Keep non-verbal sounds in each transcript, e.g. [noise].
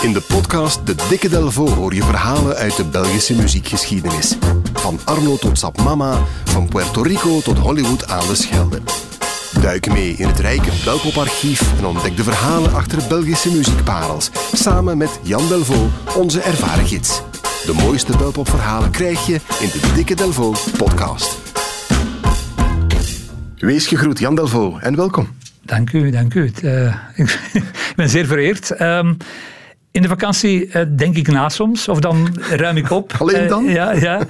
In de podcast De Dikke Delvo hoor je verhalen uit de Belgische muziekgeschiedenis. Van Arno tot Sap Mama, van Puerto Rico tot Hollywood aan de Schelde. Duik mee in het rijke Belpoparchief en ontdek de verhalen achter Belgische muziekparels. Samen met Jan Delvo, onze ervaren gids. De mooiste Belpopverhalen krijg je in de Dikke Delvo podcast. Wees gegroet, Jan Delvo, en welkom. Dank u, dank u. Uh, [laughs] ik ben zeer vereerd. Um, in de vakantie uh, denk ik na soms, of dan ruim ik op. [laughs] Alleen dan? Uh, ja, ja.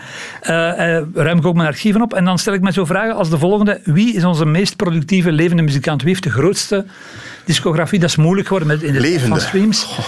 ruim ik ook mijn archieven op. En dan stel ik me zo vragen als de volgende. Wie is onze meest productieve levende muzikant? Wie heeft de grootste discografie? Dat is moeilijk geworden met in de levende. streams. Oh.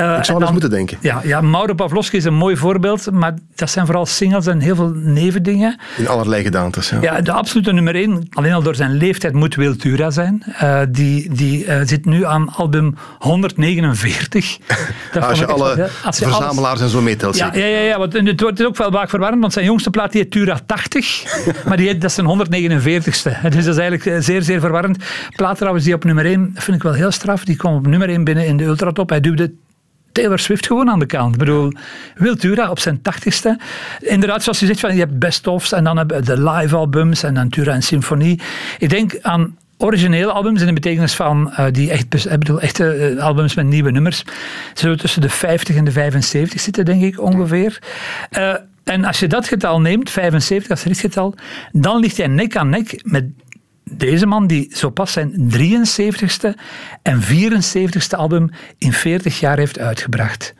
Uh, ik zou eens moeten denken. Ja, ja, Mauro Pavlovski is een mooi voorbeeld, maar dat zijn vooral singles en heel veel nevendingen. In allerlei gedaantes, ja. Ja, de absolute nummer één, alleen al door zijn leeftijd, moet Wiltura zijn. Uh, die die uh, zit nu aan album 149. [laughs] als je alle wel, als je verzamelaars alles... en zo meetelt. Ja, ja, ja, ja, want het wordt ook wel vaak verwarrend, want zijn jongste plaat die heet Tura 80, [laughs] maar die heet, dat is zijn 149ste. Dus dat is eigenlijk zeer, zeer verwarrend. Plaat trouwens die op nummer 1, vind ik wel heel straf, die kwam op nummer 1 binnen in de Ultratop. Hij duwde Taylor Swift gewoon aan de kant. Ik bedoel, Wiltura op zijn tachtigste. Inderdaad, zoals je zegt, van, je hebt best-ofs en dan heb je de live-albums en dan Tura en Symfonie. Ik denk aan originele albums in de betekenis van uh, die echt, ik bedoel, echte uh, albums met nieuwe nummers. Zullen tussen de 50 en de 75 zitten, denk ik ongeveer. Uh, en als je dat getal neemt, 75 als richtgetal, dan ligt hij nek aan nek met deze man die zo pas zijn 73ste en 74ste album in 40 jaar heeft uitgebracht.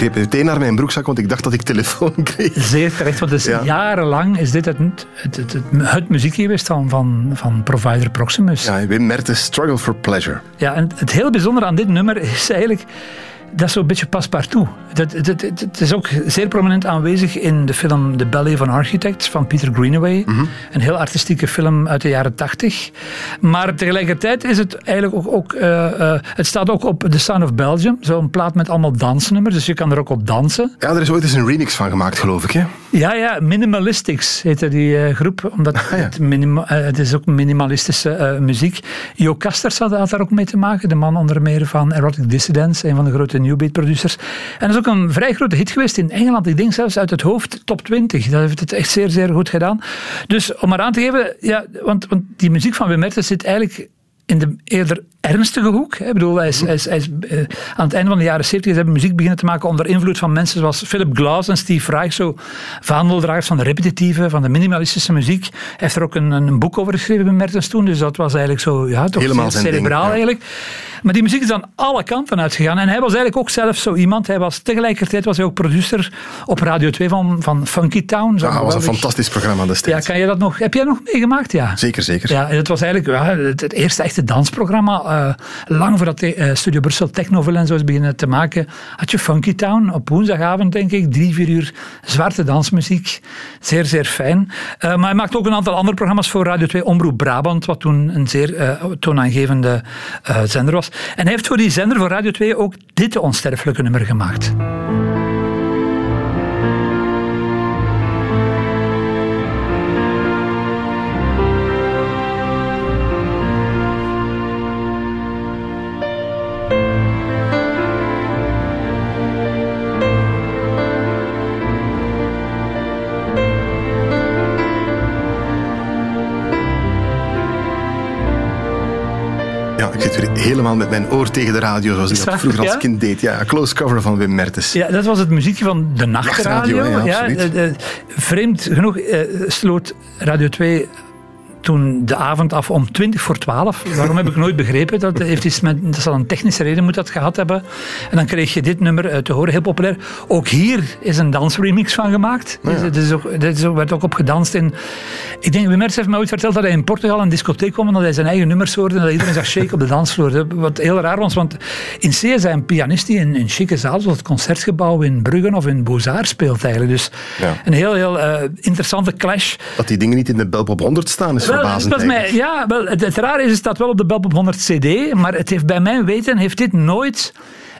Greep meteen naar mijn broekzak, want ik dacht dat ik telefoon [laughs] kreeg. Zeer terecht, want dus ja. jarenlang is dit het, het, het, het, muziek geweest van, van, van provider Proximus. Ja, Wim Mertens, Struggle for Pleasure. Ja, en het heel bijzondere aan dit nummer is eigenlijk dat is zo'n beetje paspartout. Dat, dat, het is ook zeer prominent aanwezig in de film The Ballet van Architects van Peter Greenaway. Mm -hmm. Een heel artistieke film uit de jaren tachtig. Maar tegelijkertijd is het eigenlijk ook... ook uh, uh, het staat ook op The Sound of Belgium. Zo'n plaat met allemaal dansnummers. Dus je kan er ook op dansen. Ja, er is ooit eens een remix van gemaakt, geloof ik. Hè? Ja, ja. Minimalistics heette die uh, groep. Omdat ah, ja. het, minima, het is ook minimalistische muziek. Jo Kasters had, had daar ook mee te maken. De man onder meer van Erotic Dissidents. Een van de grote New Beat producers. En dat is ook een vrij grote hit geweest in Engeland. Ik denk zelfs uit het hoofd top 20. Dat heeft het echt zeer, zeer goed gedaan. Dus om maar aan te geven, ja, want, want die muziek van Wim Mertens zit eigenlijk in de eerder ernstige hoek. Ik bedoel, hij is, hij is, hij is uh, aan het einde van de jaren 70 hebben muziek beginnen te maken onder invloed van mensen zoals Philip Glass en Steve Reich, zo verhandeldragers van de repetitieve, van de minimalistische muziek. Hij heeft er ook een, een boek over geschreven bij Mertens toen, dus dat was eigenlijk zo, ja, toch Helemaal cerebraal ding, eigenlijk. Maar die muziek is aan alle kanten uitgegaan. En hij was eigenlijk ook zelf zo iemand. Hij was tegelijkertijd was hij ook producer op Radio 2 van, van Funky Town. Ja, dat was een fantastisch programma destijds. Ja, kan je dat nog, heb jij nog meegemaakt? Ja. Zeker, zeker. Ja, het was eigenlijk ja, het, het, eerste echte dansprogramma. Uh, lang voordat uh, Studio Brussel Technovel en zo beginnen te maken, had je Funky Town op woensdagavond, denk ik. Drie, vier uur zwarte dansmuziek. Zeer, zeer fijn. Uh, maar hij maakte ook een aantal andere programma's voor Radio 2. Omroep Brabant, wat toen een zeer toonaangevende zender was. En hij heeft voor die zender, voor Radio 2, ook dit onsterfelijke nummer gemaakt. Helemaal met mijn oor tegen de radio, zoals ik dat vroeger als kind deed. Ja, close cover van Wim Mertens. Ja, dat was het muziekje van de nachtradio. ja, ja, vreemd genoeg uh, sloot Radio 2 toen de avond af om 20 voor 12. Waarom heb ik nooit begrepen? Dat, heeft iets met, dat zal een technische reden moet dat gehad hebben. En dan kreeg je dit nummer uh, te horen, heel populair. Ook hier is een dansremix van gemaakt. Ja. Dus, ook, dit werd ook op gedanst in... Ik denk, Wimers heeft me ooit verteld dat hij in Portugal een discotheek kwam en dat hij zijn eigen nummers hoorde en dat iedereen zag shake op de dansvloer. Wat heel raar was, want in C is hij een pianist die in, in chique zaal, zoals het Concertgebouw in Bruggen of in Beaux-Arts speelt eigenlijk. Dus ja. een heel, heel uh, interessante clash. Dat die dingen niet in de Belpop 100 staan is verbazend. Wel, mij, ja, wel, het, het rare is, het staat wel op de Belpop 100 CD, maar het heeft bij mijn weten heeft dit nooit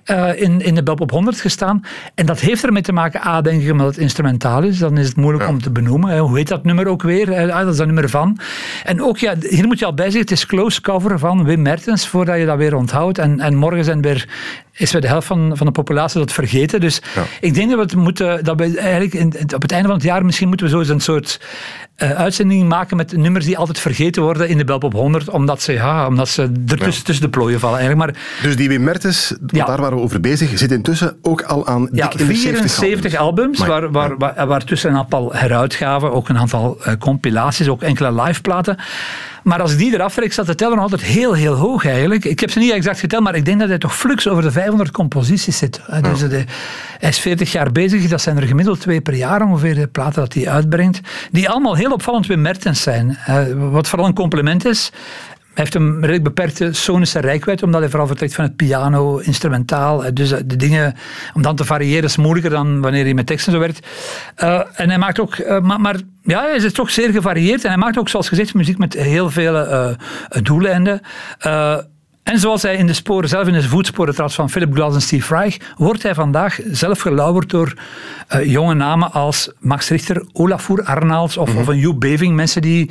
uh, in, in de Belpop 100 gestaan. En dat heeft ermee te maken, A, denk ik, omdat het instrumentaal is. Dan is het moeilijk om te benoemen. Hoe heet dat nummer ook weer? Ah, dat is dat nummer van. En ook, ja, hier moet je al bij zeggen, het is close cover van Wim Mertens, voordat je dat weer onthoudt. En, en morgen zijn weer is weer de helft van, van de populatie dat vergeten. Dus ik denk dat we het moeten, dat we eigenlijk in, op het einde van het jaar misschien moeten we zo eens een soort uh, uitzending maken met nummers die altijd vergeten worden in de Belpop 100, omdat ze, ja, omdat ze er tussen, tussen de plooien vallen eigenlijk. Maar, dus die Wim Mertens, daar waren we over bezig, zit intussen ook al aan ja, 74 albums, waar, waar, waar, waartussen een aantal heruitgaven, ook een aantal uh, compilaties, ook enkele liveplaten. Maar als ik die eraf trek, staat de teller nog altijd heel, heel hoog eigenlijk. Ik heb ze niet exact geteld, maar ik denk dat hij toch flux over de 500 composities zit. Dus de, hij is 40 jaar bezig, dat zijn er gemiddeld twee per jaar ongeveer, de platen dat hij uitbrengt. Die allemaal heel opvallend Wim Mertens zijn. wat vooral een compliment is. Hij heeft een redelijk beperkte sonische rijkwijd, omdat hij vooral vertrekt van het piano, instrumentaal. Dus de dingen, om dan te variëren, is moeilijker dan wanneer hij met teksten zo werkt. Uh, en hij maakt ook, uh, maar, maar, ja, hij is toch zeer gevarieerd. En hij maakt ook, zoals gezegd, muziek met heel veel uh, doeleinden. En zoals hij in de sporen, zelf in de voetsporen trad van Philip Glass en Steve Reich, wordt hij vandaag zelf gelauwerd door jonge namen als Max Richter, Olafur Arnalds of, mm -hmm. of een Hugh Beving. Mensen die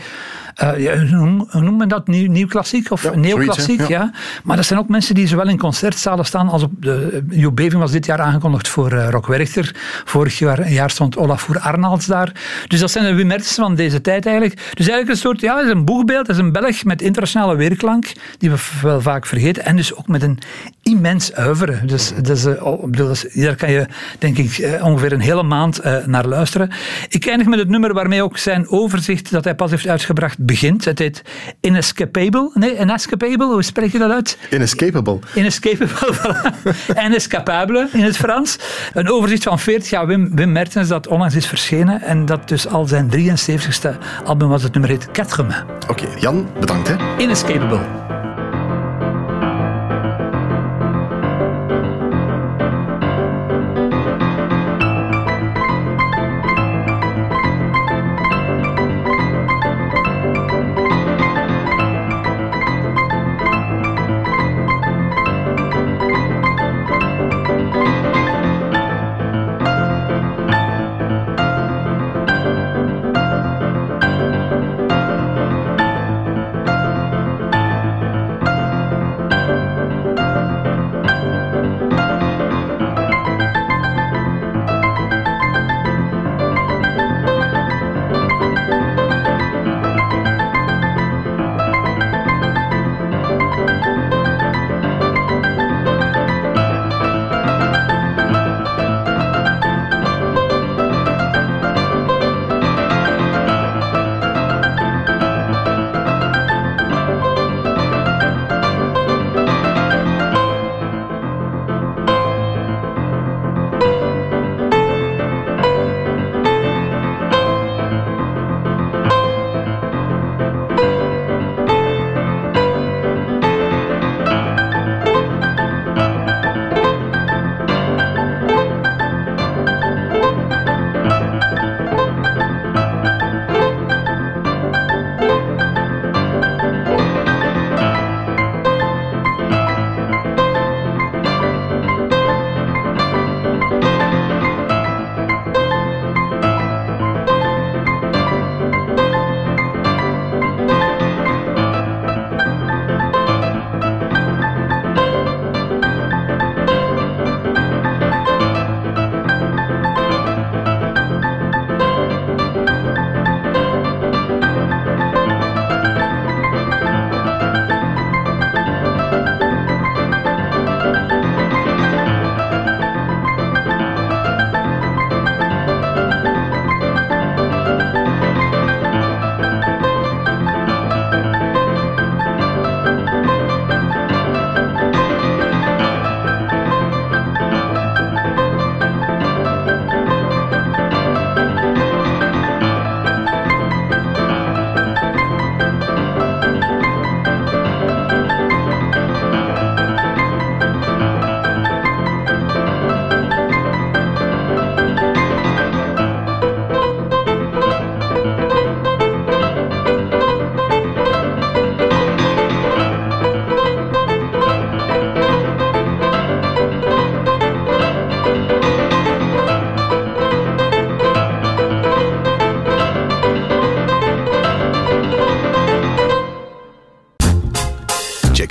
uh, hoe noemt men dat? Nieuw, nieuw klassiek of ja, neoclassiek? Ja. Maar dat zijn ook mensen die zowel in concertzalen staan als op de. Jo Beving was dit jaar aangekondigd voor uh, Rock Werchter. Vorig jaar, jaar stond Olafur Arnalds daar. Dus dat zijn de Wim van deze tijd eigenlijk. Dus eigenlijk een soort, ja, is een boegbeeld. Het is een Belg met internationale weerklank, die we wel vaak vergeten. En dus ook met een immens uiveren. Dus, dus, uh, daar kan je, denk ik, ongeveer een hele maand naar luisteren. Ik eindig met het nummer waarmee ook zijn overzicht dat hij pas heeft uitgebracht begint. Het heet Inescapable. Nee, Inescapable, hoe spreek je dat uit? Inescapable. Inescapable, [laughs] voilà. Inescapable in het Frans. Een overzicht van 40 jaar Wim, Wim Mertens dat onlangs is verschenen. En dat dus al zijn 73ste album was. Het nummer heet Quatre Oké, Jan, bedankt hè. Inescapable.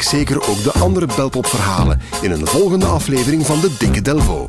Zeker ook de andere Belpop-verhalen in een volgende aflevering van de Dikke Delvo.